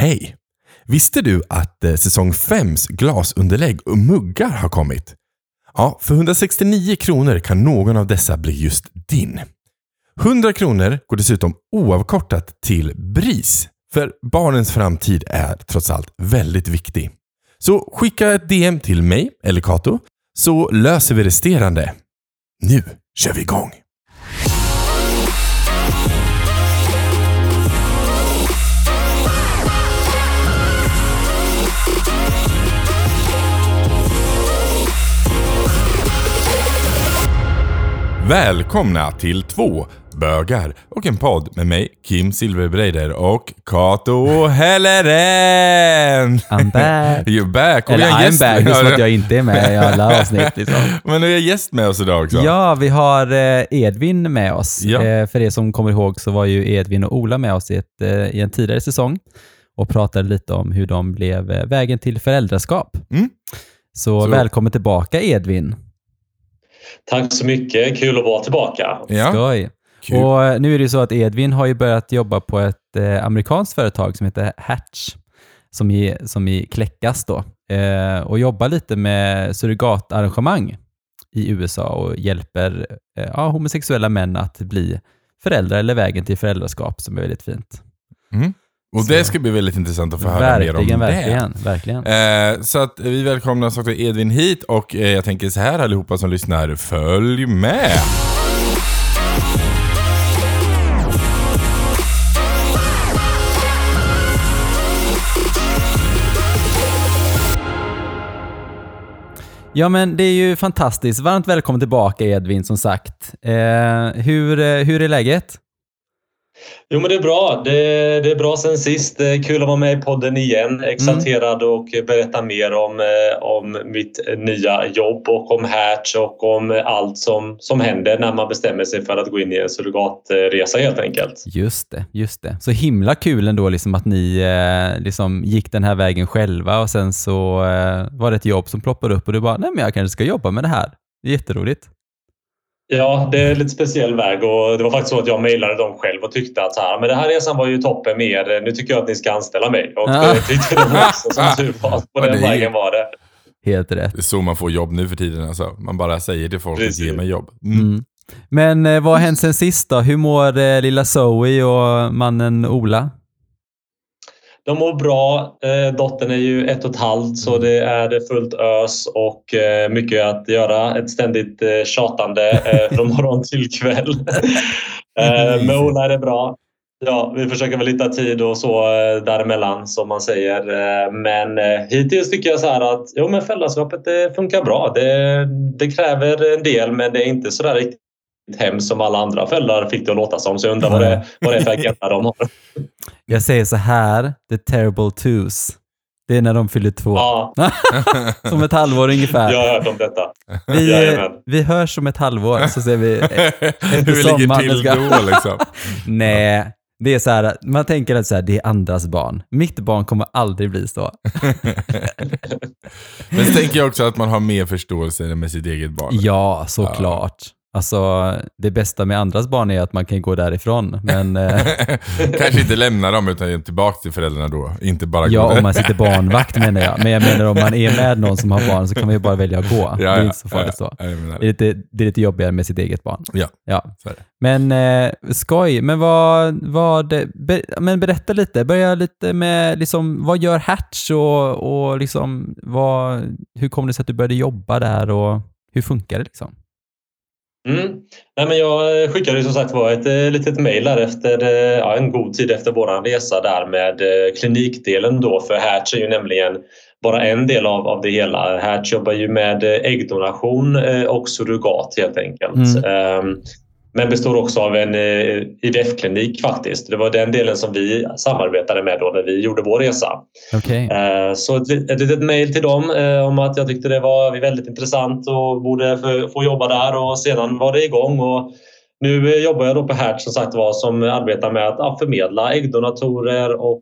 Hej! Visste du att eh, säsong 5s glasunderlägg och muggar har kommit? Ja, för 169 kronor kan någon av dessa bli just din. 100 kronor går dessutom oavkortat till BRIS. För barnens framtid är trots allt väldigt viktig. Så skicka ett DM till mig eller Kato så löser vi resterande. Nu kör vi igång! Välkomna till två bögar och en podd med mig, Kim Silverbreider och Kato Helleren. I'm back. You're back. Och Eller I'm gäst- back, det är som att jag inte är med i alla avsnitt. Liksom. Men vi har gäst med oss idag också. Ja, vi har eh, Edvin med oss. Ja. Eh, För er som kommer ihåg så var ju Edvin och Ola med oss i, ett, eh, i en tidigare säsong och pratade lite om hur de blev vägen till föräldraskap. Mm. Så, Så- välkommen tillbaka Edvin. Tack så mycket. Kul att vara tillbaka. Ja, Skoj. kul. Och eh, nu är det så att Edvin har ju börjat jobba på ett eh, amerikanskt företag som heter Hatch, som i, som i kläckas då, eh, och jobbar lite med surrogatarrangemang i USA och hjälper eh, ja, homosexuella män att bli föräldrar eller vägen till föräldraskap som är väldigt fint. Mm. Och Så- det ska bli väldigt intressant att få höra mer om Verkligen, det. verkligen, verkligen. Eh, så att vi välkomnar Dr. Edvin hit och eh, jag tänker så här allihopa som lyssnar, följ med! Ja, men det är ju fantastiskt. Varmt välkommen tillbaka Edvin, som sagt. Eh, hur, eh, hur är läget? Jo, men det är bra. Det, det är bra sen sist. Kul att vara med i podden igen. Exalterad och berätta mer om, eh, om mitt nya jobb och om Hertz och om allt som, som händer när man bestämmer sig för att gå in i en surrogatresa helt enkelt. Just det, just det. Så himla kul ändå liksom att ni eh, liksom gick den här vägen själva och sen så eh, var det ett jobb som ploppade upp och du bara, nej men jag kanske ska jobba med det här. Jätteroligt. Ja, det är en lite speciell väg och det var faktiskt så att jag mejlade dem själv och tyckte att så här, men den här resan var ju toppen med er. Nu tycker jag att ni ska anställa mig. Och Ah. det tyckte de också som tur var. På den vägen var det. Helt rätt. Det är så man får jobb nu för tiden alltså. Man bara säger till folk att ge mig jobb. Mm. Mm. Men eh, vad har hänt sen sist då? Hur mår eh, lilla Zoe och mannen Ola? De mår bra. Eh, dottern är ju ett och ett halvt så det är fullt ös och eh, mycket att göra. Ett ständigt eh, tjatande från morgon till kväll. med Ola är det bra. Ja, vi försöker väl hitta tid och så däremellan som man säger. Men hittills tycker jag så här att jo, men föräldraskapet det funkar bra. Det, det kräver en del men det är inte så där riktigt hemskt som alla andra föräldrar fick det att låta som. Så jag undrar vad det, vad det är för agenda de har. Jag säger så här, the terrible twos. Det är när de fyller två. Ja, Som ett halvår ungefär. jag har hört om detta. Vi, Jajamän. vi hörs om ett halvår så ser vi Hur vi ligger till ska- då liksom. Nej, det är så här, man tänker att så här, det är andras barn. Mitt barn kommer aldrig bli så. Men så tänker jag också att man har mer förståelse med sitt eget barn. Ja, såklart. Alltså, det bästa med andras barn är att man kan gå därifrån. Men eh, Kanske inte lämna dem utan ge tillbaka till föräldrarna då. Inte bara gå ja, om man sitter barnvakt menar jag. Men jag menar om man är med någon som har barn så kan man ju bara välja att gå. det är inte så farligt så. Ja, menar Det är, lite, det är lite jobbigare med sitt eget barn. Ja, Ja. så är det. Men eh, skoj, men vad, vad ber, men berätta lite, börja lite med liksom, vad gör Hatch och, och liksom, vad, hur kom det sig att du började jobba där och hur funkar det liksom? Mm. Nej, men jag skickade ju som sagt var ett eh, litet mejl efter eh, ja, en god tid efter vår resa där med eh, klinikdelen då för Hertz är ju nämligen bara en del av, av det hela. Hertz jobbar ju med eh, äggdonation eh, och surrogat helt enkelt. Mm. Ehm, men består också av en eh, IVF-klinik faktiskt. Det var den delen som vi samarbetade med då när vi gjorde vår resa. Okej. Eh, Så ett, lit- ett litet mejl till dem eh, om att jag tyckte det var väldigt intressant och borde få, jobba där och sedan var det igång. Och nu jobbar jag då på Hertz som sagt var som arbetar med att förmedla äggdonatorer och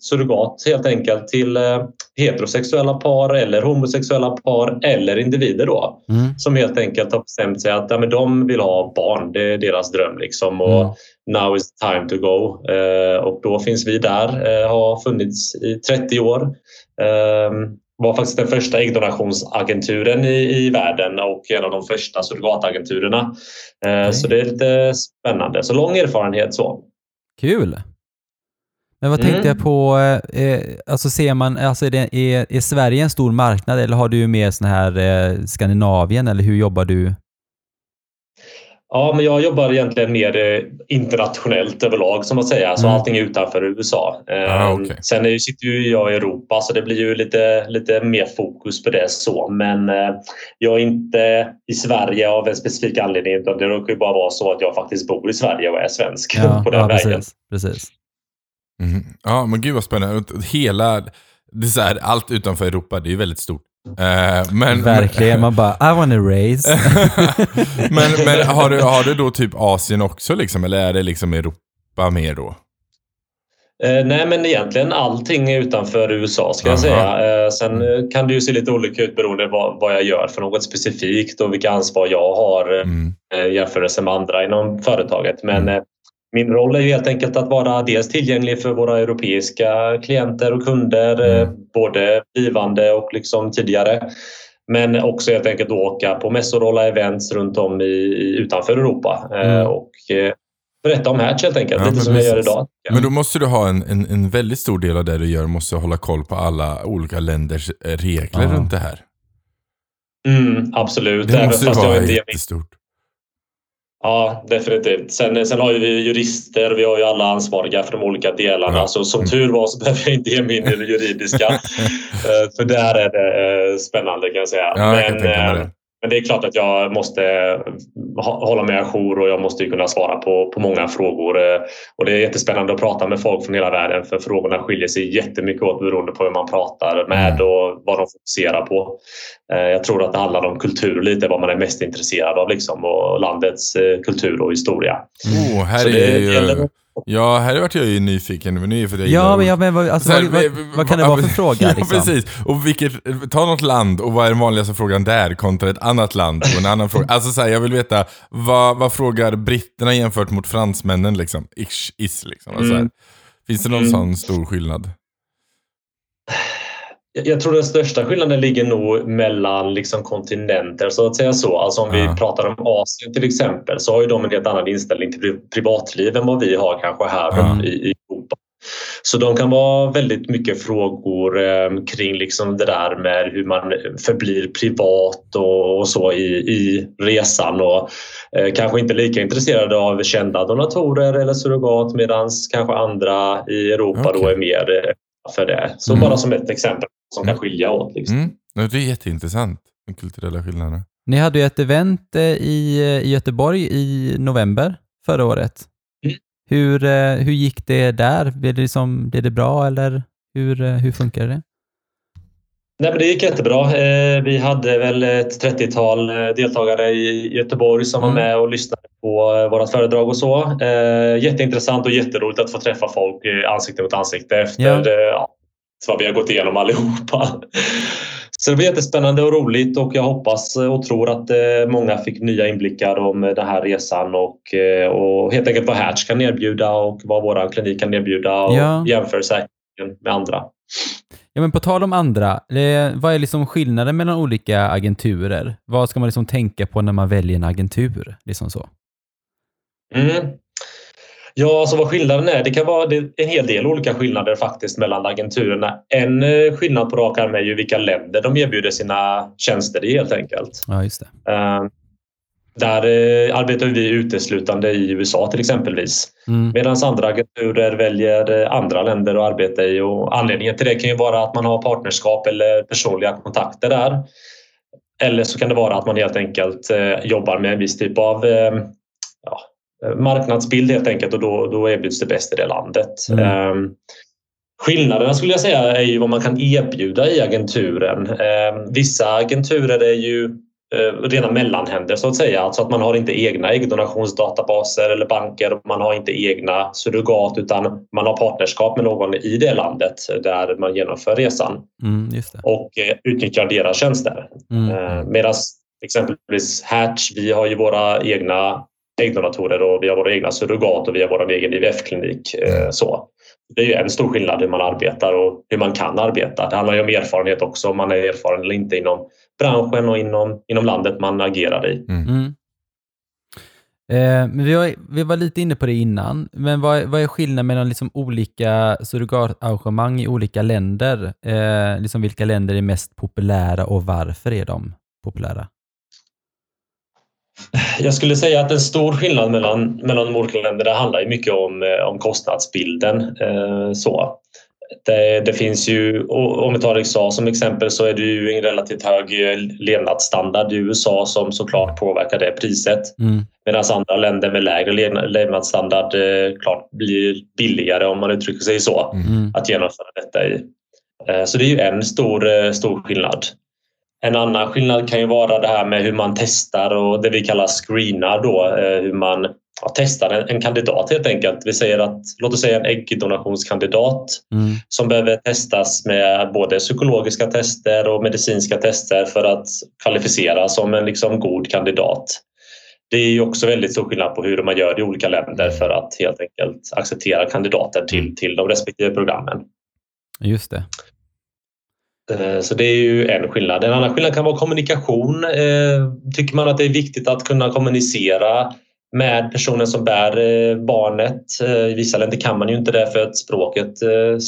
surrogat helt enkelt till eh, heterosexuella par eller homosexuella par eller individer då. Mm. Som helt enkelt har bestämt sig att ja, men de vill ha barn. Det är deras dröm. Liksom. Och Mm. Now is the time to go. Eh, och då finns vi där. Eh, har funnits i 30 år. Eh, var faktiskt den första äggdonationsagenturen i, i världen och en av de första surrogatagenturerna. Eh, Okej. Så det är lite spännande. Så lång erfarenhet så. Kul! Men vad Mm. tänkte jag på, eh, alltså ser man, alltså är, det, är, är Sverige en stor marknad eller har du mer sån här eh, Skandinavien eller hur jobbar du? Ja, men jag jobbar egentligen mer eh, internationellt överlag som man säger. Så Mm. allting är utanför USA. Eh, Ah, okej. Sen är, sitter ju jag i Europa så det blir ju lite, lite mer fokus på det så. Men eh, jag är inte i Sverige av en specifik anledning. Utan det råkar ju bara vara så att jag faktiskt bor i Sverige och är svensk på den ja vägen. precis. precis. Mhm. Ja, men gud vad spännande. Hela, det är så här, allt utanför Europa, det är ju väldigt stort. Eh, men, Verkligen, man bara I wanna race. men, men har, du, har du då typ Asien också liksom? Eller är det liksom Europa mer då? Eh, nej, men egentligen allting är utanför USA ska jag Aha. säga. Eh, sen eh, kan det ju se lite olika ut beroende på vad, vad jag gör för något specifikt och vilka ansvar jag har. eh, Mm. eh, i jämförelse med andra inom företaget. Men Mm. Eh, min roll är ju helt enkelt att vara dels tillgänglig för våra europeiska klienter och kunder, eh, Mm. både blivande och liksom tidigare. Men också helt enkelt åka på mässor och hålla events runt om i, utanför Europa eh, Mm. och eh, berätta om Hatch helt enkelt, Ja, lite som jag gör precis. idag. Men då måste du ha en, en, en väldigt stor del av det du gör, måste hålla koll på alla olika länders eh, regler Ja. runt det här. Mm, absolut, Det även måste ju fast jag vara inte är jättestort. Ja, definitivt. Sen, sen har ju vi jurister, vi har ju alla ansvariga för de olika delarna. Ja. Så som Mm. tur var så behöver jag inte ge mig in i det juridiska. Eh, för där är det eh, spännande kan jag säga. Ja, jag men, det. Men det är klart att jag måste hålla mig ajour och jag måste kunna svara på, på många frågor. eh, Och det är jättespännande att prata med folk från hela världen för frågorna skiljer sig jättemycket åt beroende på vem man pratar med Mm. och vad de fokuserar på. Eh, Jag tror att det handlar om kultur lite, vad man är mest intresserad av liksom, och landets eh, kultur och historia. Oh, här Så är det ju... Ja, här vart jag ju nyfiken. Men nu är för det Ja, men, ja, men vad, alltså, Så här, vad, vad, vad kan det vara för fråga? Ja, Liksom? precis. Och vilket, ta något land och vad är den vanligaste frågan där kontra ett annat land och en annan fråga. Alltså så här, jag vill veta, vad, vad frågar britterna jämfört mot fransmännen liksom? Ish, is liksom. Alltså, Mm. Finns det någon Mm. sån stor skillnad? Jag- tror den största skillnaden ligger nog mellan liksom kontinenter så att säga så. Alltså om vi Ja. pratar om Asien till exempel så har ju de en helt annan inställning till pri- privatliv än vad vi har kanske här Ja. i, i Europa. Så de kan vara väldigt mycket frågor eh, kring liksom det där med hur man förblir privat och, och så i, i resan och eh, kanske inte lika intresserade av kända donatorer eller surrogat medan kanske andra i Europa då Okej. är mer eh, för det. Så Mm. bara som ett exempel som kan skilja åt. Liksom. Mm. Det är jätteintressant, de kulturella skillnaderna. Ni hade ju ett event eh, i, i Göteborg i november förra året. Mm. Hur, eh, hur gick det där? Blev det, liksom, blev det bra eller hur, eh, hur funkar det? Nej, men det gick jättebra. Eh, Vi hade väl ett 30-tal eh, deltagare i Göteborg som Mm. var med och lyssnade på eh, vårat föredrag och så. Eh, Jätteintressant och jätteroligt att få träffa folk eh, ansikte mot ansikte efter Ja. Vad vi har gått igenom allihopa. Så det var jättespännande och roligt och jag hoppas och tror att eh, många fick nya inblickar om eh, den här resan och, eh, och helt enkelt vad Hertz kan erbjuda och vad vår klinik kan erbjuda och Ja. jämför säkerligen med andra. Ja, men på tal om andra, vad är liksom skillnaden mellan olika agenturer? Vad ska man liksom tänka på när man väljer en agentur? Liksom så. Mm. Ja, alltså vad skillnaden är? Det kan vara det en hel del olika skillnader faktiskt mellan agenturerna. En eh, skillnad på rak arm är ju vilka länder de erbjuder sina tjänster i helt enkelt. Ja, just det. Eh, Där eh, arbetar vi uteslutande i USA till exempelvis. Mm. Medan andra agenturer väljer andra länder att arbeta i. Och anledningen till det kan ju vara att man har partnerskap eller personliga kontakter där. Eller så kan det vara att man helt enkelt eh, jobbar med en viss typ av eh, ja, marknadsbild helt enkelt och då, då erbjuds det bäst i det landet. Mm. Eh, Skillnaderna skulle jag säga är ju vad man kan erbjuda i agenturen. Eh, vissa agenturer är ju eh, rena mellanhänder så att säga. Alltså att man har inte egna äggdonationsdatabaser eller banker. Man har inte egna surrogat utan man har partnerskap med någon i det landet där man genomför resan Mm, och eh, utnyttjar deras tjänster. Mm. Eh, Medan exempelvis Hatch, vi har ju våra egna äggdonatorer och vi har våra egna surrogat och vi har vår egen IVF-klinik. eh, Så. Det är ju en stor skillnad hur man arbetar och hur man kan arbeta. Det handlar ju om erfarenhet också, om man är erfaren eller inte inom branschen och inom, inom landet man agerar i. Mm. Eh, men vi, var, vi var lite inne på det innan, men vad, vad är skillnaden mellan liksom olika surrogatarrangemang i olika länder? Eh, liksom vilka länder är mest populära och varför är de populära? Jag skulle säga att en stor skillnad mellan, mellan de olika länderna handlar ju mycket om, eh, om kostnadsbilden. Eh, så. Det, det finns ju, om vi tar USA som exempel så är det ju en relativt hög eh, levnadsstandard i USA som såklart påverkar det priset. Mm. Medan andra länder med lägre levna- levnadsstandard eh, klart blir billigare om man uttrycker sig så Mm. att genomföra detta i. Eh, Så det är ju en stor, eh, stor skillnad. En annan skillnad kan ju vara det här med hur man testar och det vi kallar screenar då, eh, hur man ja, testar en, en kandidat helt enkelt. Vi säger att, låt oss säga en äggdonationskandidat Mm. som behöver testas med både psykologiska tester och medicinska tester för att kvalificera som en liksom god kandidat. Det är ju också väldigt stor skillnad på hur man gör i olika länder för att helt enkelt acceptera kandidater till, till de respektive programmen. Just det. Eh, Så det är ju en skillnad. En annan skillnad kan vara kommunikation. Eh, Tycker man att det är viktigt att kunna kommunicera med personen som bär eh, barnet. I vissa länder kan man ju inte det för att språket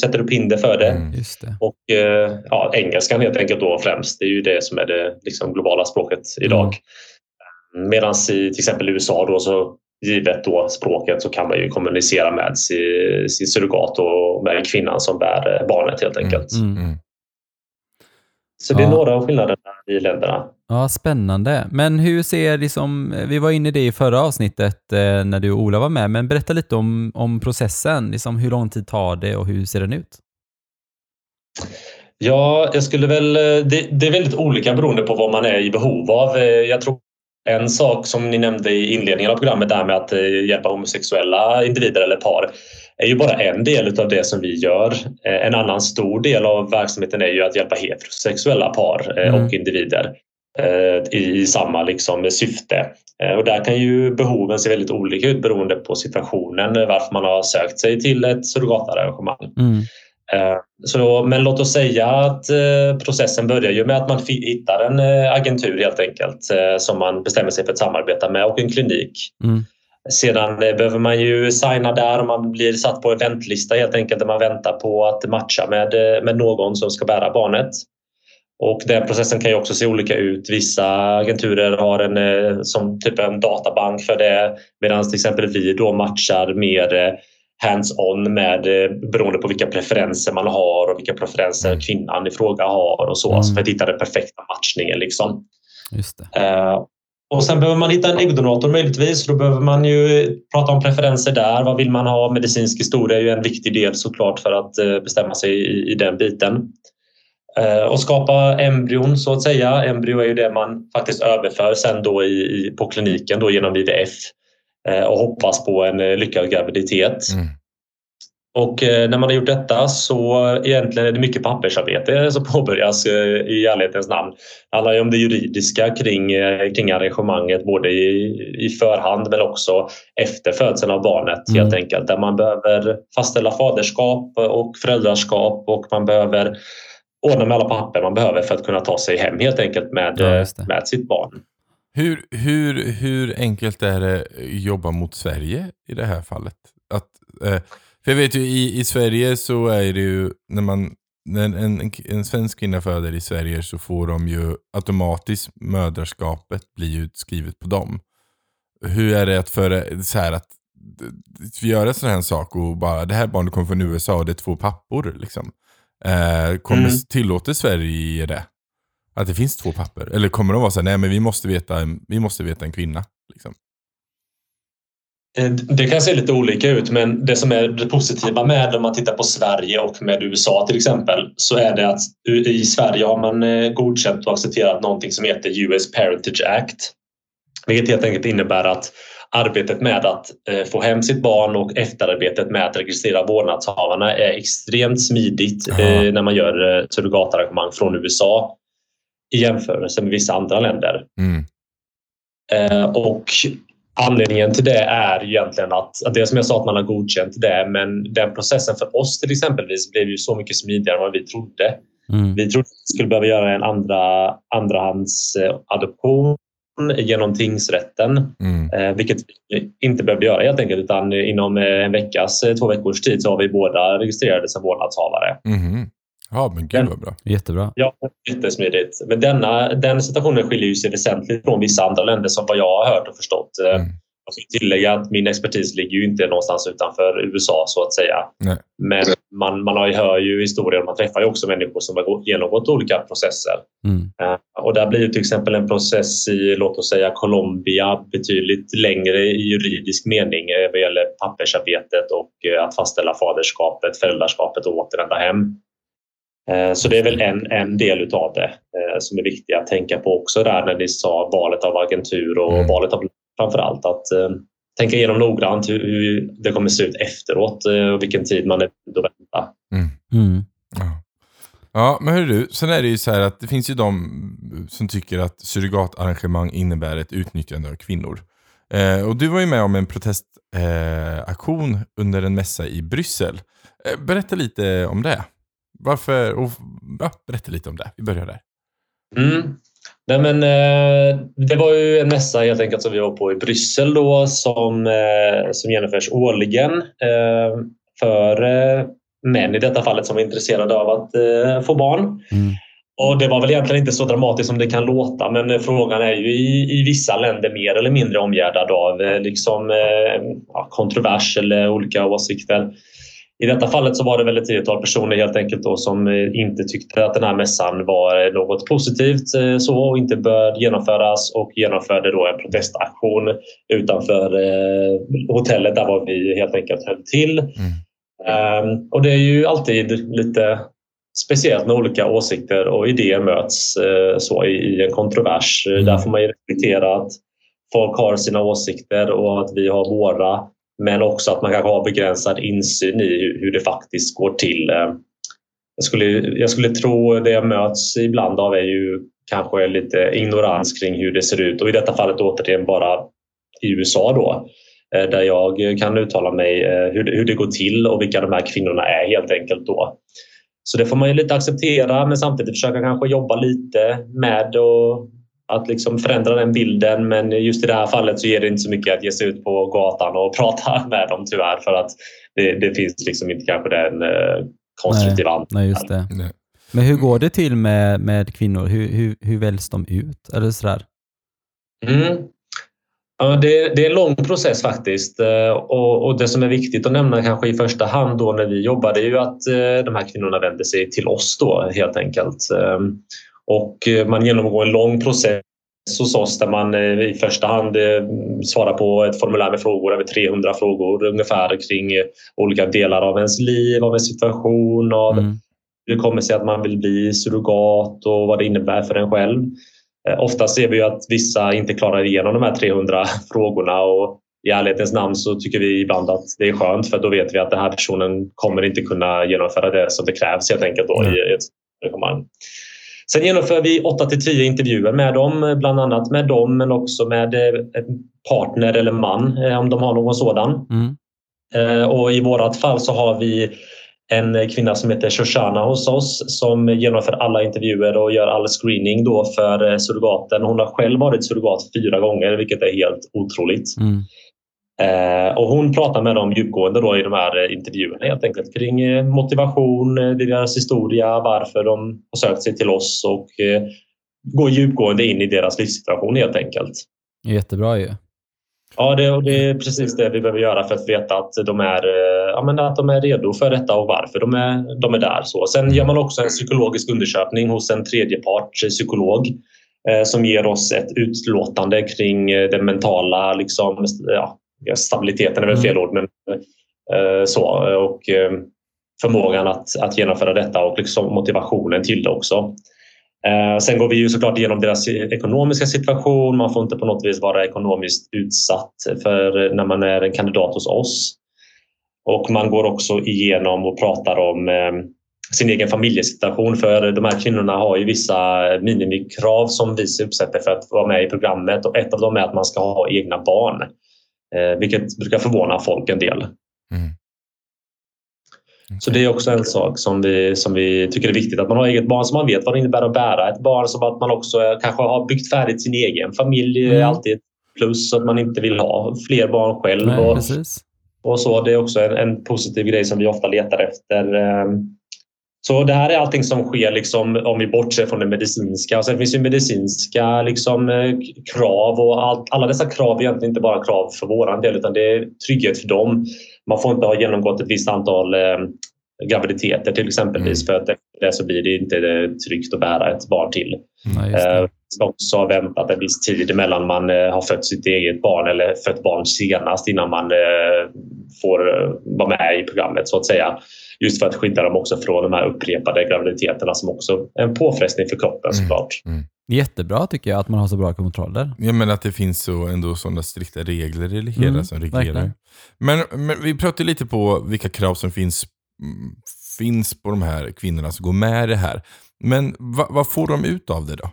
sätter upp hinder för det. Mm. Det. Och ja, engelskan helt enkelt då främst. Det är ju det som är det liksom, globala språket idag. Medan i till exempel USA då så givet då språket så kan man ju kommunicera med sin, sin surrogat och med kvinnan som bär barnet helt enkelt. Mm. Så det är Ja. några av skillnaderna i länderna. Ja, spännande. Men hur ser, liksom, vi var inne i det i förra avsnittet eh, när du och Ola var med, men berätta lite om, om processen. Liksom, hur lång tid tar det och hur ser den ut? Ja, jag skulle väl... Det, det är väldigt olika beroende på vad man är i behov av. Eh, Jag tror en sak som ni nämnde i inledningen av programmet, där med att eh, hjälpa homosexuella individer eller par, är ju bara en del av det som vi gör. Eh, En annan stor del av verksamheten är ju att hjälpa heterosexuella par eh, Mm. och individer eh, i, samma liksom syfte. Och där kan ju behoven se väldigt olika ut beroende på situationen, varför man har sökt sig till ett surrogatarrangemang. Mm. Så, men låt oss säga att processen börjar ju med att man hittar en agentur helt enkelt som man bestämmer sig för att samarbeta med och en klinik. Mm. Sedan eh, behöver man ju signa där och man blir satt på eventlista helt enkelt där man väntar på att matcha med, eh, med någon som ska bära barnet. Och den processen kan ju också se olika ut. Vissa agenturer har en eh, som typ en databank för det medan till exempel vi då matchar mer hands-on med beroende på vilka preferenser man har och vilka preferenser kvinnan i fråga har och så. Mm. Så för att hitta den perfekta matchningen liksom. Just det. Och sen behöver man hitta en äggdonator möjligtvis. Då behöver man ju prata om preferenser där. Vad vill man ha? Medicinsk historia är ju en viktig del såklart för att eh, bestämma sig i, i den biten. Eh, och skapa embryon så att säga. Embryo är ju det man faktiskt överför sen då i, i, på kliniken då genom IVF eh, och hoppas på en eh, lyckad graviditet. Mm. Och eh, när man har gjort detta så egentligen är det mycket pappersarbete som påbörjas eh, i ärlighetens namn. Det handlar ju om det juridiska kring, eh, kring arrangemanget både i, i förhand men också efter födseln av barnet Mm. helt enkelt. Där man behöver fastställa faderskap och föräldraskap och man behöver ordna med alla papper man behöver för att kunna ta sig hem helt enkelt med, Ja, med sitt barn. Hur, hur, hur enkelt är det att jobba mot Sverige i det här fallet? Att, eh, för jag vet ju i, i Sverige så är det ju när man när en, en, en svensk kvinna föder i Sverige så får de ju automatiskt mödraskapet blir utskrivet på dem. Hur är det att för så här att vi gör en sån här sak och bara det här barnet kommer från USA och det är två pappor liksom. Eh, kommer, Mm. Tillåter Sverige det? Att det finns två papper? Eller kommer de vara så här, nej men vi måste veta, vi måste veta en kvinna? Liksom. Eh, det kan se lite olika ut men det som är det positiva med om man tittar på Sverige och med USA till exempel så är det att i Sverige har man eh, godkänt och accepterat någonting som heter US Parentage Act. Vilket helt enkelt innebär att arbetet med att eh, få hem sitt barn och efterarbetet med att registrera vårdnadshavarna är extremt smidigt Aha. när man gör surrogatarrangemang från USA i jämförelse med vissa andra länder. Mm. Och Anledningen till det är egentligen att, att det som jag sa att man har godkänt det men den processen för oss till exempelvis blev ju så mycket smidigare än vad vi trodde. Mm. Vi trodde att vi skulle behöva göra en andra, andrahandsadoption genom tingsrätten, mm. eh, vilket vi inte behövde göra helt enkelt utan inom en veckas, två veckors tid så har vi båda registrerade som vårdnadshavare. Mm. Ja, men gud vad bra. Jättebra. Ja, jättesmidigt. Men denna, den situationen skiljer sig väsentligt från vissa andra länder som vad jag har hört och förstått. Eh, mm. Jag ska tillägga att min expertis ligger ju inte någonstans utanför USA så att säga. Nej. Men man, man har ju, hör ju historier, man träffar ju också människor som har genomgått olika processer. Mm. Uh, och där blir ju till exempel en process i, låt oss säga Colombia betydligt längre i juridisk mening uh, vad gäller pappersarbetet och uh, att fastställa faderskapet, föräldraskapet och återvända hem. Eh, så det är väl en, en del utav det eh, som är viktigt att tänka på också där när ni sa valet av agentur och mm. valet av framför allt att eh, tänka igenom noggrant hur, hur det kommer se ut efteråt och vilken tid man är beredd att vänta. Mm. Mm. Ja. ja, men hör du, sen är det ju så här att det finns ju de som tycker att surrogatarrangemang innebär ett utnyttjande av kvinnor. Eh, och du var ju med om en protestaktion eh, under en mässa i Bryssel. Eh, berätta lite om det. Varför? Och, ja, berätta lite om det. Vi börjar där. Mm. Nej, men, eh, det var ju en mässa helt enkelt som vi var på i Bryssel då som, eh, som genomförs årligen eh, för eh, män i detta fallet som är intresserade av att eh, få barn. Mm. Och Det var väl egentligen inte så dramatiskt som det kan låta men frågan är ju i, i vissa länder mer eller mindre omgärdad av eh, liksom, ja, kontrovers eller olika åsikter. I detta fallet så var det väl ett tiotal personer helt enkelt då som eh, inte tyckte att den här mässan var något positivt eh, så och inte bör genomföras och genomförde då en protestaktion utanför eh, hotellet där var vi helt enkelt höll till. Mm. Um, och det är ju alltid lite speciellt när olika åsikter och idéer möts så i, en kontrovers. Mm. Där får man ju respektera att folk har sina åsikter och att vi har våra. Men också att man kanske har begränsad insyn i hur det faktiskt går till. Eh, jag skulle, jag skulle tro det jag möts ibland av är ju kanske lite ignorans kring hur det ser ut och i detta fallet återigen bara i USA då eh, där jag kan uttala mig eh, hur det, hur det går till och vilka de här kvinnorna är helt enkelt då. Så det får man ju lite acceptera men samtidigt försöka kanske jobba lite med och att liksom förändra den bilden men just i det här fallet så ger det inte så mycket att ge sig ut på gatan och prata med dem tyvärr för att det, det finns liksom inte kanske den eh, konstruktiva nej, nej, just det. Nej. Men hur går det till med, med kvinnor? Hur, hur, hur väljs de ut? Eller sådär? Mm. Ja, det, det, är en lång process faktiskt eh, och, och, det som är viktigt att nämna kanske i första hand då när vi jobbar det är ju att eh, de här kvinnorna vänder sig till oss då helt enkelt. Och eh, man genomgår en lång process hos oss där man eh, i första hand eh, svarar på ett formulär med frågor, över 300 frågor ungefär kring olika delar av ens liv, av en situation, av mm. hur det kommer sig att man vill bli surrogat och vad det innebär för en själv. Ofta ser vi att vissa inte klarar igenom de här 300 frågorna och i ärlighetens namn så tycker vi ibland att det är skönt för då vet vi att den här personen kommer inte kunna genomföra det som det krävs helt enkelt då mm. i ett engagemang. Sen genomför vi 8 till 10 intervjuer med dem, bland annat med dem men också med eh, partner eller man eh, om de har någon sådan. Mm. Eh, och I vårat fall så har vi en kvinna som heter Shoshana hos oss som genomför alla intervjuer och gör all screening då för surrogaten. Hon har själv varit surrogat fyra gånger vilket är helt otroligt. Mm. Eh, och hon pratar med dem djupgående då i de här eh, intervjuerna helt enkelt kring eh, motivation, deras historia, varför de har sökt sig till oss och går djupgående in i deras livssituation helt enkelt. Jättebra ju. Ja, det, det är precis det vi behöver göra för att veta att de är, ja, men att de är redo för detta och varför de är, de är där. Så. Sen gör man också en psykologisk undersökning hos en tredjepart psykolog som ger oss ett utlåtande kring den mentala liksom, ja, stabiliteten är väl fel ord, men eh, så. Och eh, förmågan att, att genomföra detta och liksom motivationen till det också. Eh, sen går vi ju såklart igenom deras ekonomiska situation. Man får inte på något vis vara ekonomiskt utsatt för när man är en kandidat hos oss. Och man går också igenom och pratar om sin egen familjesituation för de här kvinnorna har ju vissa minimikrav som vi uppsätter för att vara med i programmet och ett av dem är att man ska ha egna barn. Eh, vilket brukar förvåna folk en del. Mm. Så det är också en sak som vi, som vi tycker är viktigt, att man har eget barn så man vet vad det innebär att bära ett barn. Som att man också kanske har byggt färdigt sin egen familj mm. är alltid ett plus. Att man inte vill ha fler barn själv. Nej, och, och, så. Det är också en, en, positiv grej som vi ofta letar efter. Så det här är allting som sker liksom, om vi bortser från det medicinska. Sen finns ju medicinska liksom, eh, krav och allt, alla dessa krav är egentligen inte bara krav för vår del utan det är trygghet för dem. Man får inte ha genomgått ett visst antal eh, graviditeter till exempelvis mm. för att efter det så blir det inte tryggt att bära ett barn till. Nej, eh, ska också ha väntat en viss tid mellan man eh, har fött sitt eget barn eller fött barn senast innan man eh, får eh, vara med i programmet så att säga. Just för att skydda dem också från de här upprepade graviditeterna som också är en påfrestning för kroppen mm. såklart. Mm. Jättebra tycker jag att man har så bra kontroller. Ja, men att det finns så ändå sådana strikta regler i det hela mm, som reglerar. Men, men, vi pratar lite på vilka krav som finns, mm, finns på de här kvinnorna som går med i det här. Men va, vad får de ut av det då?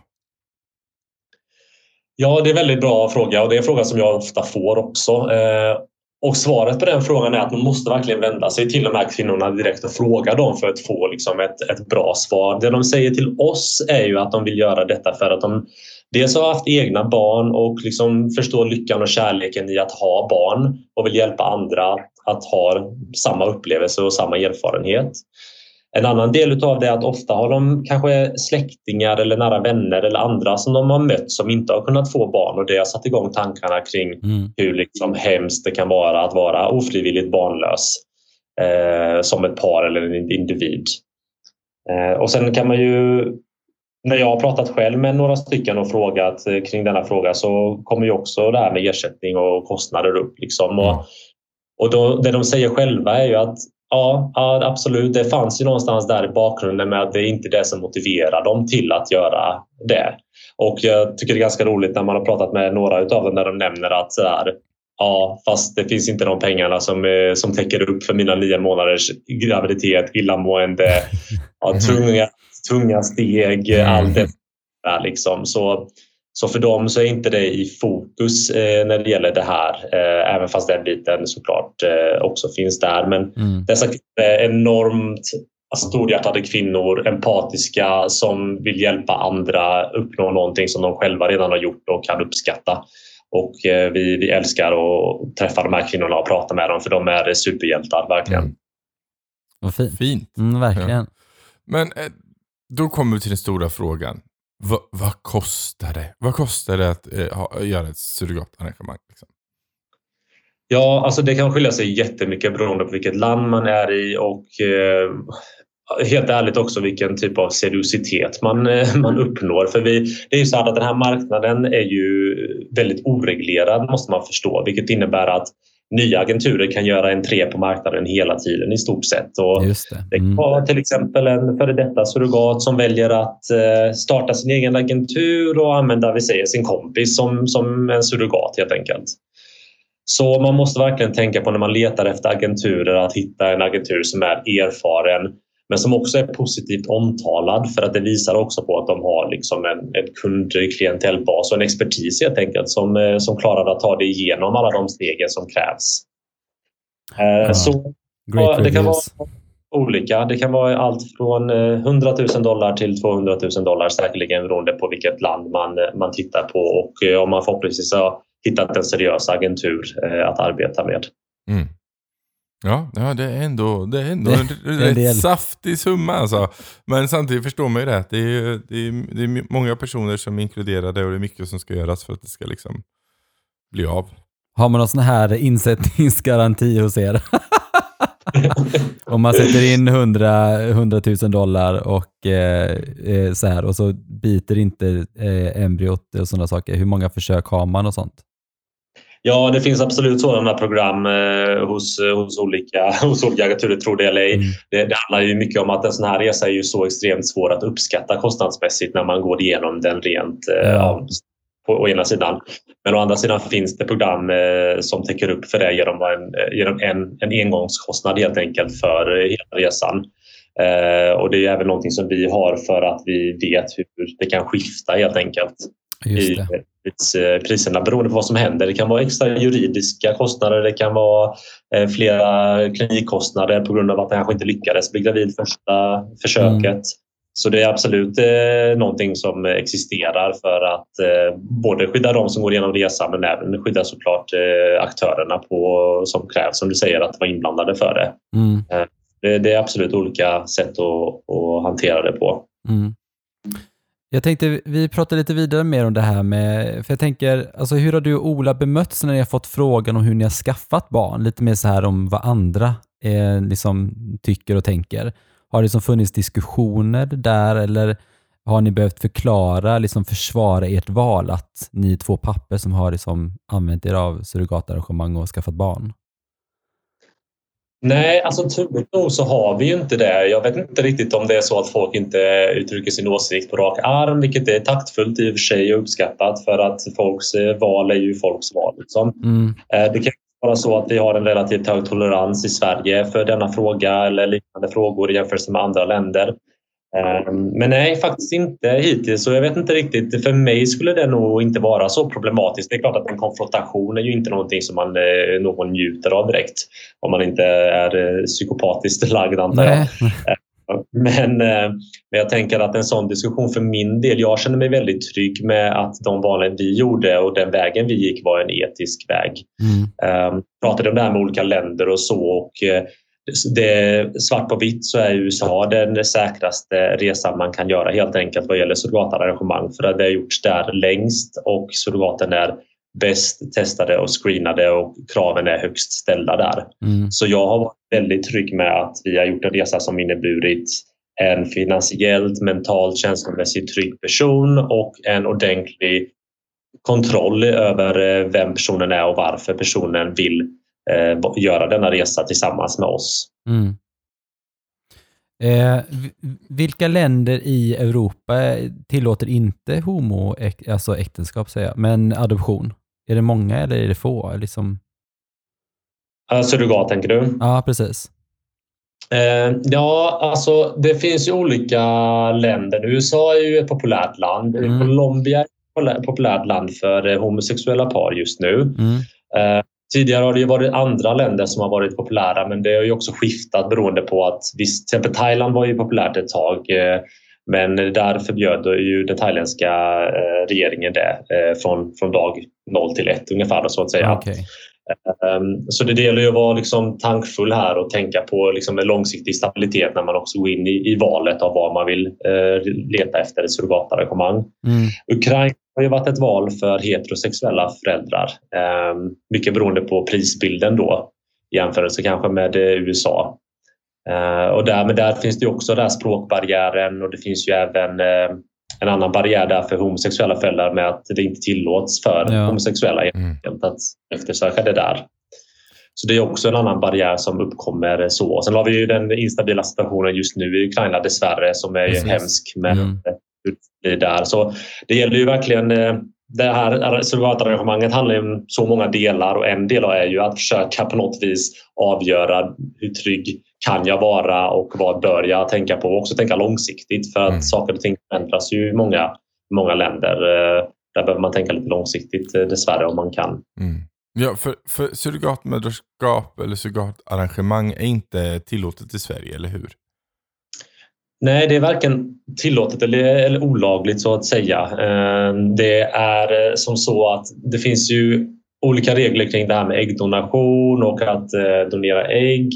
Ja, det är en väldigt bra fråga och det är en fråga som jag ofta får också. Eh, och svaret på den frågan är att man måste verkligen vända sig till de här kvinnorna direkt och fråga dem för att få liksom ett, ett bra svar. Det de säger till oss är ju att de vill göra detta för att de dels har haft egna barn och liksom förstår lyckan och kärleken i att ha barn och vill hjälpa andra att ha samma upplevelse och samma erfarenhet. En annan del av det är att ofta har de kanske släktingar eller nära vänner eller andra som de har mött som inte har kunnat få barn och det har satt igång tankarna kring mm. hur liksom hemskt det kan vara att vara ofrivilligt barnlös eh, som ett par eller en individ. Eh, och sen kan man ju när jag har pratat själv med några stycken och frågat eh, kring denna fråga så kommer ju också det här med ersättning och kostnader upp. Liksom. Och, mm. och då, det de säger själva är ju att Ja, ja, absolut. Det fanns ju någonstans där i bakgrunden med att det är inte det som motiverar dem till att göra det. Och jag tycker det är ganska roligt när man har pratat med några av dem när de nämner att så här, ja, fast det finns inte de pengarna som, eh, som täcker upp för mina nio månaders graviditet, illamående, ja, tunga, tunga steg, allt det där liksom. Så så för dem så är inte det i fokus eh, när det gäller det här, eh, även fast den biten såklart eh, också finns där. Men mm. dessa enormt storhjärtade kvinnor, empatiska, som vill hjälpa andra uppnå någonting som de själva redan har gjort och kan uppskatta. Och eh, vi, vi älskar att träffa de här kvinnorna och prata med dem för de är superhjältar, verkligen. Mm. Vad fint. fint. Mm, verkligen. Ja. Men eh, då kommer vi till den stora frågan. Va, vad kostar det? Vad kostar det att eh, ha, göra ett surrogatarrangemang? Liksom? Ja, alltså det kan skilja sig jättemycket beroende på vilket land man är i och eh, helt ärligt också vilken typ av seriositet man, eh, man uppnår. För vi, det är ju så att den här marknaden är ju väldigt oreglerad måste man förstå, vilket innebär att nya agenturer kan göra entré på marknaden hela tiden i stort sett. Och det. Mm. det kan vara till exempel en före detta surrogat som väljer att eh, starta sin egen agentur och använda vi säger, sin kompis som, som en surrogat helt enkelt. Så man måste verkligen tänka på när man letar efter agenturer att hitta en agentur som är erfaren men som också är positivt omtalad för att det visar också på att de har liksom en, en kundklientellbas och en expertis helt enkelt som, eh, som klarar att ta det igenom alla de stegen som krävs. Så ja, Det kan vara olika. Det kan vara allt från 100 eh, 000 dollar till 200 000 dollar säkerligen beroende på vilket land man, man tittar på och om man förhoppningsvis har hittat en seriös agentur att arbeta med. Mm. Ja, ja det är ändå, det är ändå en, en rätt saftig summa alltså. Men samtidigt förstår man ju det. Det är, det, är, det är många personer som är inkluderade och det är mycket som ska göras för att det ska liksom bli av. Har man någon sån här insättningsgaranti hos er? Om man sätter in 100, 100 000 dollar och eh, eh, så här och så biter inte eh, embryot och sådana saker. Hur många försök har man och sånt? Ja, det finns absolut sådana program eh, hos, hos, olika, hos olika agenturer, tror det eller ej. Mm. Det, det, handlar ju mycket om att en sån här resa är ju så extremt svår att uppskatta kostnadsmässigt när man går igenom den rent eh, ja. på, å ena sidan. Men å andra sidan finns det program eh, som täcker upp för det genom en, eh, genom en, en engångskostnad helt enkelt för hela resan. Eh, och det är även någonting som vi har för att vi vet hur det kan skifta helt enkelt. I, eh, priserna beroende på vad som händer. Det kan vara extra juridiska kostnader, det kan vara eh, flera klinikkostnader på grund av att man kanske inte lyckades bli gravid första försöket. Mm. Så det är absolut eh, någonting som existerar för att eh, både skydda de som går igenom resan men även skydda såklart eh, aktörerna på, som krävs, som du säger, att vara inblandade för det. Mm. Eh, det, det, är absolut olika sätt att, att hantera det på. Mm. Jag tänkte, vi pratar lite vidare mer om det här med, för jag tänker, alltså hur har du och Ola bemötts när ni har fått frågan om hur ni har skaffat barn? Lite mer så här om vad andra eh, liksom tycker och tänker. Har det liksom funnits diskussioner där eller har ni behövt förklara, liksom försvara ert val att ni är två papper som har liksom använt er av surrogatarrangemang och skaffat barn? Nej, alltså turligt nog så har vi ju inte det. Jag vet inte riktigt om det är så att folk inte uttrycker sin åsikt på rak arm, vilket är taktfullt i och för sig och uppskattat för att folks eh, val är ju folks val. Liksom. Mm. Eh, det kan vara så att vi har en relativt hög tolerans i Sverige för denna fråga eller liknande frågor i jämförelse med andra länder. Ehm, men nej, faktiskt inte hittills. Så jag vet inte riktigt. För mig skulle det nog inte vara så problematiskt. Det är klart att en konfrontation är ju inte någonting som man, eh, någon njuter av direkt. Om man inte är eh, psykopatiskt lagd antar jag. Ehm, men, eh, men jag tänker att en sån diskussion för min del, jag känner mig väldigt trygg med att de valen vi gjorde och den vägen vi gick var en etisk väg. Mm. Um, pratade om det här med olika länder och så och det, svart på vitt så är USA den säkraste resan man kan göra helt enkelt vad gäller surrogatarrangemang för att det har gjorts där längst och surrogaten är bäst testade och screenade och kraven är högst ställda där. Mm. Så jag har varit väldigt trygg med att vi har gjort en resa som inneburit en finansiellt, mentalt, känslomässigt trygg person och en ordentlig kontroll över eh, vem personen är och varför personen vill eh, göra denna resa tillsammans med oss. Mm. Eh, vilka länder i Europa tillåter inte homo, alltså äktenskap säger jag, men adoption? Är det många eller är det få? Liksom... Surrogat tänker du? Ja, precis. Eh, ja, alltså det finns ju olika länder. USA är ju ett populärt land. Mm. Colombia är ett populärt land för eh, homosexuella par just nu. Mm. Eh, Tidigare har det ju varit andra länder som har varit populära men det har ju också skiftat beroende på att visst, till exempel Thailand var ju populärt ett tag eh, men där förbjöd ju den thailändska eh, regeringen det eh, från, från dag 0 till 1 ungefär så att säga. Okay. Ehm, så det gäller ju att vara liksom tankfull här och tänka på liksom en långsiktig stabilitet när man också går in i, i valet av vad man vill leta efter ett surrogatarrangemang. Mm. Ukraina har ju varit ett val för heterosexuella föräldrar. Eh, mycket beroende på prisbilden då i jämförelse kanske med USA. Eh, och där, men där finns det också den språkbarriären och det finns ju även eh, en annan barriär där för homosexuella föräldrar med att det inte tillåts för ja. homosexuella mm. att eftersöka det där. Så det är också en annan barriär som uppkommer så. Sen har vi ju den instabila situationen just nu i Ukraina dessvärre som är Precis. hemsk med mm blir där. Så det gäller ju verkligen eh, det här surrogatarrangemanget handlar om så många delar och en del är ju att försöka på något vis avgöra hur trygg kan jag vara och vad bör jag tänka på och också tänka långsiktigt för att mm. saker och ting ändras ju i många, många länder. Eh, där behöver man tänka lite långsiktigt eh, dessvärre om man kan. Mm. Ja, för, för surrogatmödraskap eller surrogatarrangemang är inte tillåtet i Sverige, eller hur? Nej, det är varken tillåtet eller, olagligt så att säga. Ehm, det är eh, som så att det finns ju olika regler kring det här med äggdonation och att eh, donera ägg.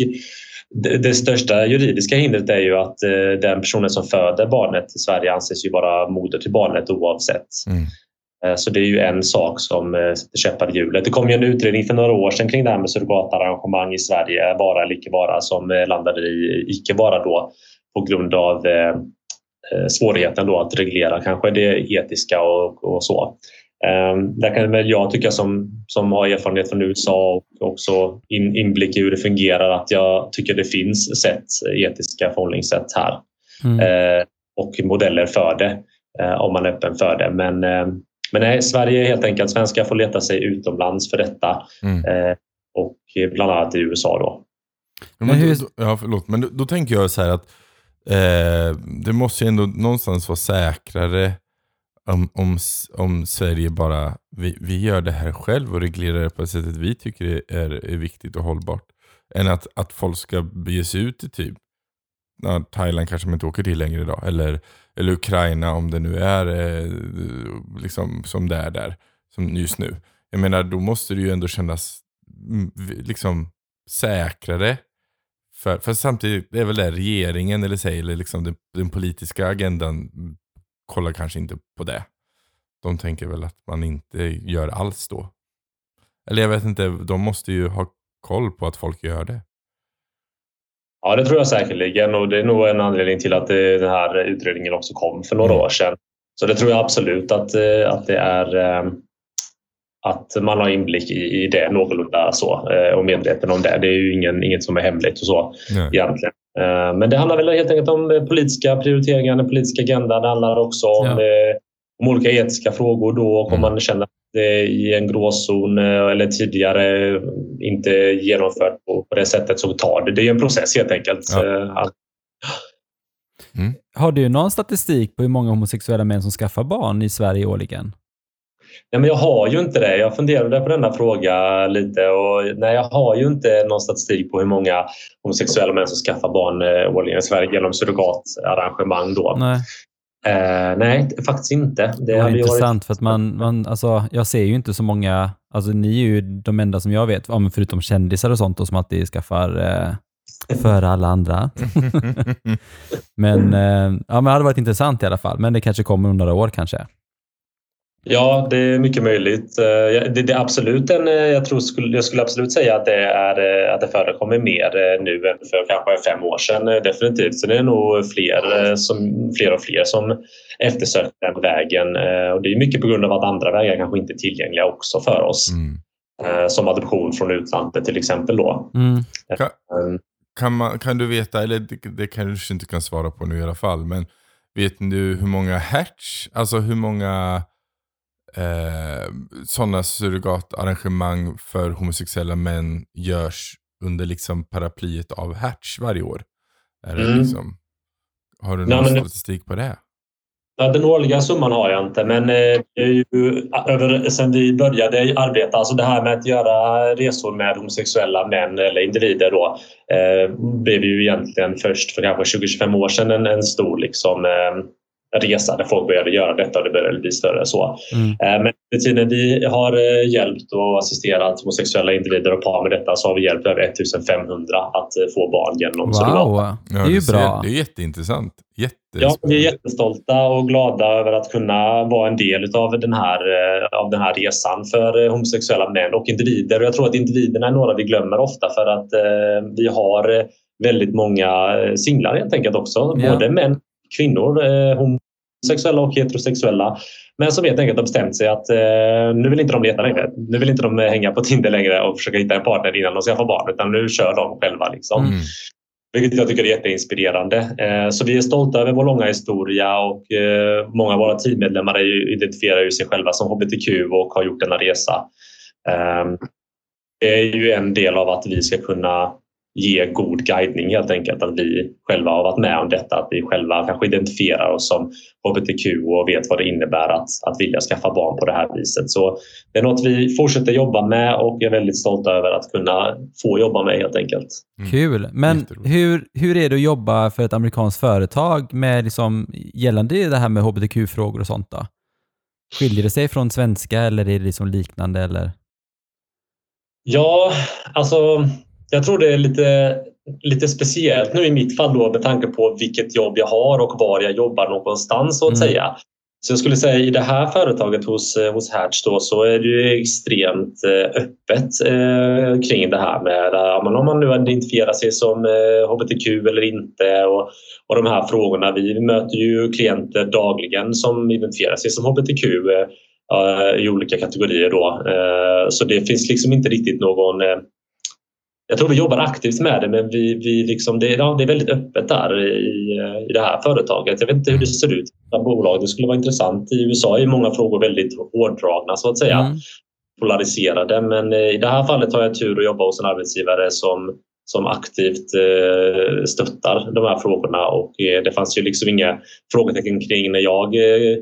Det största juridiska hindret är ju att eh, den personen som föder barnet i Sverige anses ju vara moder till barnet oavsett. Mm. Så det är ju en sak som sätter käppar i hjulet. Det kom ju en utredning för några år sedan kring det här med surrogatarrangemang i Sverige, vara eller icke vara, som landade i icke vara då på grund av eh, eh, svårigheten då att reglera kanske det etiska och, och så. Um, där kan väl jag tycka som, som har erfarenhet från USA och också in, inblick i hur det fungerar att jag tycker det finns sätt, etiska förhållningssätt här. Mm. Och modeller för det om man är öppen för det. Men, men nej, Sverige helt enkelt, svenskar får leta sig utomlands för detta. Mm. och bland annat i USA då. Men hur... då, ja, förlåt, men då, då, tänker jag så här att Eh, det måste ju ändå någonstans vara säkrare om, om, om Sverige bara, vi, vi gör det här själv och reglerar det på ett sättet vi tycker är, är viktigt och hållbart. Än att, att folk ska bege sig ut i typ, ja, Thailand kanske man inte åker till längre idag. Eller, eller Ukraina om det nu är eh, liksom som det är där, som just nu. Jag menar, då måste det ju ändå kännas mm, liksom säkrare. För, för samtidigt, är väl det regeringen eller, säg, eller liksom den, den politiska agendan kollar kanske inte på det. De tänker väl att man inte gör alls då. Eller jag vet inte, de måste ju ha koll på att folk gör det. Ja, det tror jag säkerligen och det är nog en anledning till att den här utredningen också kom för några mm. år sedan. Så det tror jag absolut att, eh, att det är eh, att man har inblick i, i det någorlunda så eh, och medveten om det. Det är ju ingen, inget som är hemligt och så Nej. egentligen. Eh, men det handlar väl helt enkelt om eh, politiska prioriteringar, den politiska agendan. Det handlar också om, ja. Om olika etiska frågor då och om mm. man känner att det är i en gråzon eller tidigare inte genomfört på, på det sättet så tar det. Det är en process helt enkelt. Ja. Mm. Har du någon statistik på hur många homosexuella män som skaffar barn i Sverige årligen? Nej, men jag har ju inte det. Jag funderade på denna fråga lite och nej, jag har ju inte någon statistik på hur många homosexuella män som skaffar barn eh, årligen i Sverige genom surrogatarrangemang. Då. Nej. Eh, nej, faktiskt inte. Det, det är intressant varit... för att man, man alltså, jag ser ju inte så många, alltså ni är ju de enda som jag vet, förutom kändisar och sånt och som alltid skaffar eh, före alla andra. men, eh, ja, men det hade varit intressant i alla fall, men det kanske kommer om några år kanske. Ja, det är mycket möjligt. Eh, det, är absolut en, eh, jag, tror, jag skulle absolut säga att det, är, eh, att det förekommer mer nu än för kanske fem år sedan. Definitivt. Så det är nog fler, som, fler och fler som eftersöker den vägen. Och det är mycket på grund av att andra vägar kanske inte är tillgängliga också för oss. Mm. Som adoption från utlandet till exempel. Då. Mm. Kan, kan, man, kan du veta, eller det, det kanske du inte kan svara på nu i alla fall, men vet du hur många hertz, alltså hur många eh, sådana surrogatarrangemang för homosexuella män görs under liksom paraplyet av Hertz varje år? Är det mm. liksom, har du någon Nej, statistik på det? Den årliga summan har jag inte, men eh, ju, över, sen vi började arbeta, alltså det här med att göra resor med homosexuella män eller individer då, eh, blev ju egentligen först för kanske 20-25 år sedan en, en stor liksom, eh, resa där folk började göra detta och det började bli större. Så. Mm. Eh, men under tiden vi har eh, hjälpt och assisterat homosexuella individer och par med detta så har vi hjälpt över 1500 att eh, få barn genom wow. surrogat. Ja, det är ju bra. Det är jätteintressant. Ja, vi är jättestolta och glada över att kunna vara en del av den här, av den här resan för homosexuella män och individer. Och jag tror att individerna är några vi glömmer ofta för att vi har väldigt många singlar helt enkelt också. Ja. Både män kvinnor, eh, homosexuella och heterosexuella. Men som helt enkelt har bestämt sig att eh, nu vill inte de leta längre. Nu vill inte de hänga på Tinder längre och försöka hitta en partner innan de skaffar barn utan nu kör de själva. Liksom. Mm. Vilket jag tycker är jätteinspirerande. Eh, så vi är stolta över vår långa historia och eh, många av våra teammedlemmar identifierar ju sig själva som hbtq och har gjort denna resa. Eh, det är ju en del av att vi ska kunna ge god guidning helt enkelt. Att vi själva har varit med om detta, att vi själva kanske identifierar oss som hbtq och vet vad det innebär att, att vilja skaffa barn på det här viset. Så det är något vi fortsätter jobba med och är väldigt stolta över att kunna få jobba med helt enkelt. Mm. Kul! Men hur, hur är det att jobba för ett amerikanskt företag med liksom, gällande det här med hbtq-frågor och sånt? Då? Skiljer det sig från svenska eller är det liksom liknande? Eller? Ja, alltså jag tror det är lite, lite speciellt nu i mitt fall då med tanke på vilket jobb jag har och var jag jobbar någonstans så att mm. säga. Så jag skulle säga i det här företaget hos, eh, hos Hertz då, så är det extremt eh, öppet eh, kring det här med ja, om man nu identifierar sig som eh, hbtq eller inte och, och de här frågorna. Vi möter ju klienter dagligen som identifierar sig som hbtq uh, i olika kategorier. Då. Så det finns liksom inte riktigt någon jag tror vi jobbar aktivt med det men vi, vi liksom, det, ja, det är väldigt öppet där i, i det här företaget. Jag vet inte hur det ser ut i bolag. Det skulle vara intressant. I USA är många frågor väldigt hårdragna så att säga. Mm. Polariserade men i det här fallet har jag tur att jobba hos en arbetsgivare som som aktivt eh, stöttar de här frågorna och eh, det fanns ju liksom inga frågetecken kring när jag eh,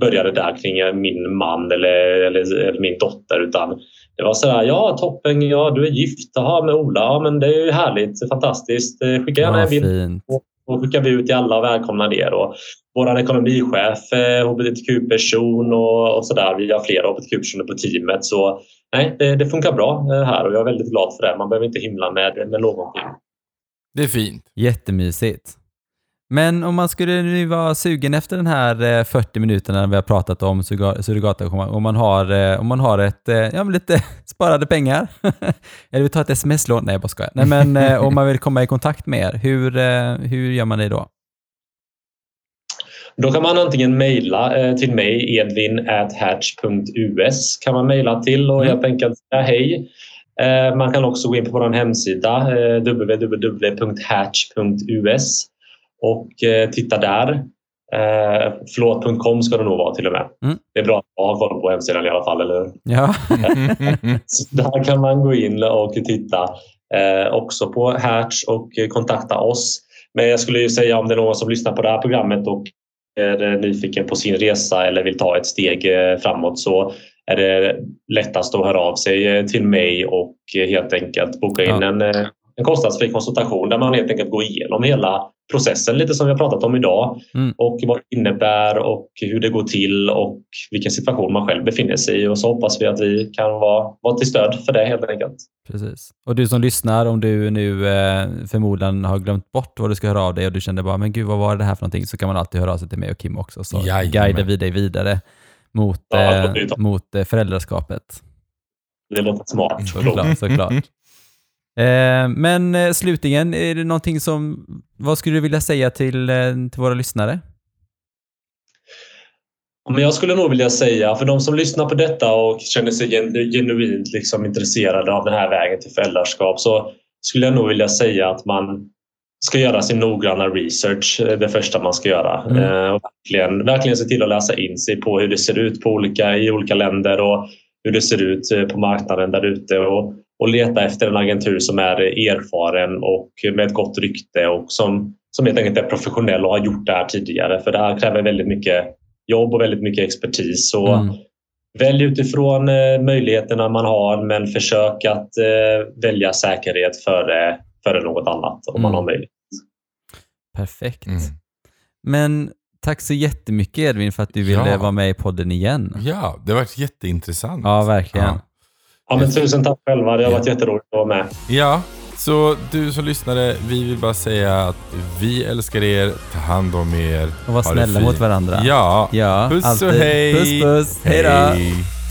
började där kring min man eller, eller, eller min dotter utan det var sådär, ja toppen, ja du är gift, jaha med Ola, ja men det är ju härligt, fantastiskt, skicka gärna ja, en bild och skickar vi ut till alla och välkomnar er. Och vår ekonomichef, hbtq-person och, och sådär, vi har flera hbtq-personer på teamet så nej, det, det, funkar bra eh, här och jag är väldigt glad för det. Man behöver inte himla med, med någonting. Det är fint. Jättemysigt. Men om man skulle nu vara sugen efter den här 40 eh, minuterna vi har pratat om surrogatengagemang, om man har, eh, om man har ett, ja, lite sparade pengar, eller vill ta ett sms-lån, nej jag bara skojar. Nej men om man vill komma i kontakt med er, hur, hur gör man det då? Då kan man antingen mejla eh, till mig, edvin.hatch.us kan man mejla till och mm. helt enkelt säga hej. Eh, man kan också gå in på vår hemsida eh, www.hatch.us och titta där. Förlåt.com ska det nog vara till och med. Mm. Det är bra att ha koll på hemsidan i alla fall, eller hur? Ja. där kan man gå in och titta också på Hatch och kontakta oss. Men jag skulle ju säga om det är någon som lyssnar på det här programmet och är nyfiken på sin resa eller vill ta ett steg eh, framåt så är det lättast att höra av sig eh, till mig och eh, helt enkelt boka in ja. en, en kostnadsfri konsultation där man helt enkelt går igenom hela processen lite som vi har pratat om idag mm. och vad det innebär och hur det går till och vilken situation man själv befinner sig i och så hoppas vi att vi kan vara, vara till stöd för det helt enkelt. Precis. Och du som lyssnar, om du nu eh, förmodligen har glömt bort vad du ska höra av dig och du kände bara, men gud vad var det här för någonting? Så kan man alltid höra av sig till mig och Kim också så Jajamän. guidar vi dig vidare mot, ja, eh, mot eh, föräldraskapet. Det låter smart. Såklart, såklart. Eh, men eh, slutligen, är det någonting som, vad skulle du vilja säga till, eh, till våra lyssnare? Men jag skulle nog vilja säga, för de som lyssnar på detta och känner sig genuint liksom intresserade av den här vägen till föräldraskap så skulle jag nog vilja säga att man ska göra sin noggranna research, det första man ska göra. Mm. Och verkligen, verkligen se till att läsa in sig på hur det ser ut på olika, i olika länder och hur det ser ut på marknaden där ute. Och och leta efter en agentur som är erfaren och med ett gott rykte och som, som helt enkelt är professionell och har gjort det här tidigare. För det här kräver väldigt mycket jobb och väldigt mycket expertis. Så mm. Välj utifrån eh, möjligheterna man har men försök att eh, välja säkerhet före, före något annat om mm. man har möjlighet. Perfekt. Mm. Men tack så jättemycket Edvin för att du ville ja. vara med i podden igen. Ja, det har varit jätteintressant. Ja, verkligen. Ja. Ja, men tusen tack själva. Det har varit jätteroligt att vara med. Ja, så du som lyssnade, vi vill bara säga att vi älskar er, ta hand om er. Och var snälla mot varandra. Ja. ja puss alltid. och hej. Puss puss. Hej då.